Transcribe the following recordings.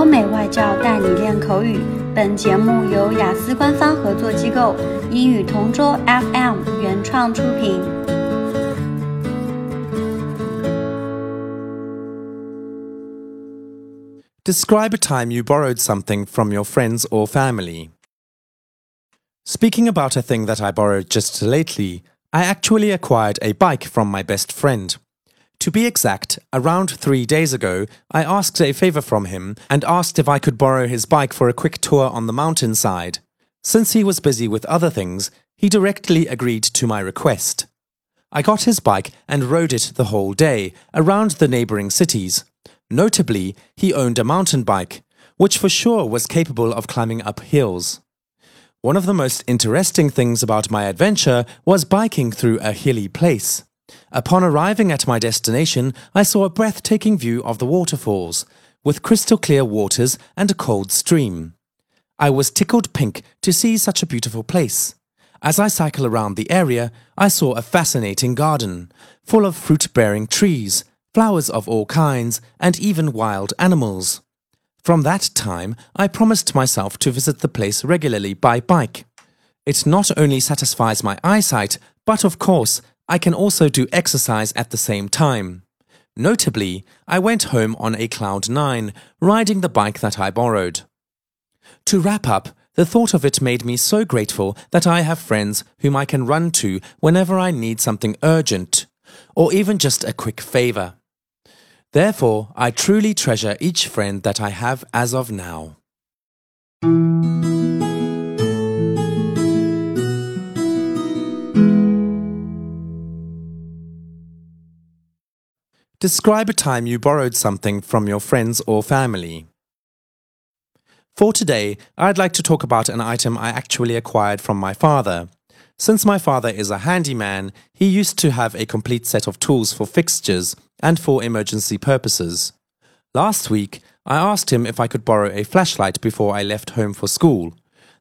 欧美外教带你练口语。本节目由雅思官方合作机构英语同桌 FM 原创出品。Describe a time you borrowed something from your friends or family. Speaking about a thing that I borrowed just lately, I actually acquired a bike from my best friend. To be exact, around three days ago, I asked a favor from him and asked if I could borrow his bike for a quick tour on the mountainside. Since he was busy with other things, he directly agreed to my request. I got his bike and rode it the whole day around the neighboring cities. Notably, he owned a mountain bike, which for sure was capable of climbing up hills. One of the most interesting things about my adventure was biking through a hilly place. Upon arriving at my destination, I saw a breathtaking view of the waterfalls, with crystal clear waters and a cold stream. I was tickled pink to see such a beautiful place. As I cycle around the area, I saw a fascinating garden, full of fruit bearing trees, flowers of all kinds, and even wild animals. From that time, I promised myself to visit the place regularly by bike. It not only satisfies my eyesight, but of course, I can also do exercise at the same time. Notably, I went home on a Cloud 9, riding the bike that I borrowed. To wrap up, the thought of it made me so grateful that I have friends whom I can run to whenever I need something urgent, or even just a quick favor. Therefore, I truly treasure each friend that I have as of now. Describe a time you borrowed something from your friends or family. For today, I'd like to talk about an item I actually acquired from my father. Since my father is a handyman, he used to have a complete set of tools for fixtures and for emergency purposes. Last week, I asked him if I could borrow a flashlight before I left home for school.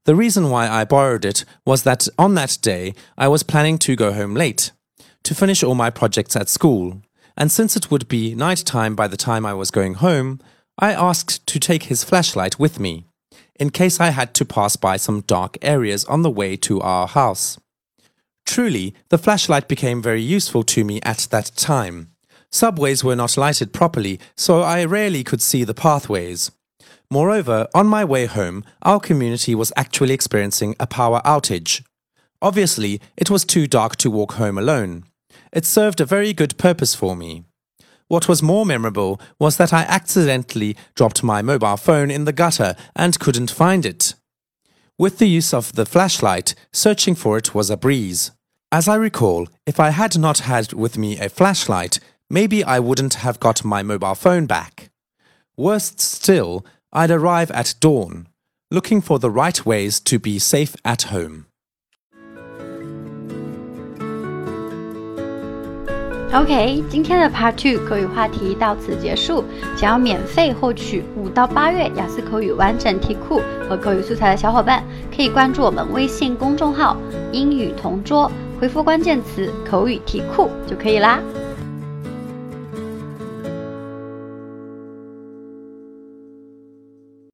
The reason why I borrowed it was that on that day I was planning to go home late to finish all my projects at school, and since it would be night time by the time I was going home, I asked to take his flashlight with me, in case I had to pass by some dark areas on the way to our house. Truly, the flashlight became very useful to me at that time. Subways were not lighted properly, so I rarely could see the pathways. Moreover, on my way home, our community was actually experiencing a power outage. Obviously, it was too dark to walk home alone. It served a very good purpose for me. What was more memorable was that I accidentally dropped my mobile phone in the gutter and couldn't find it. With the use of the flashlight, searching for it was a breeze. As I recall, if I had not had with me a flashlight, maybe I wouldn't have got my mobile phone back. Worst still, I'd arrive at dawn, looking for the right ways to be safe at home. OK，今天的 Part Two 口语话题到此结束。想要免费获取五到八月雅思口语完整题库和口语素材的小伙伴，可以关注我们微信公众号“英语同桌”。回复关键词“口语题库”就可以啦。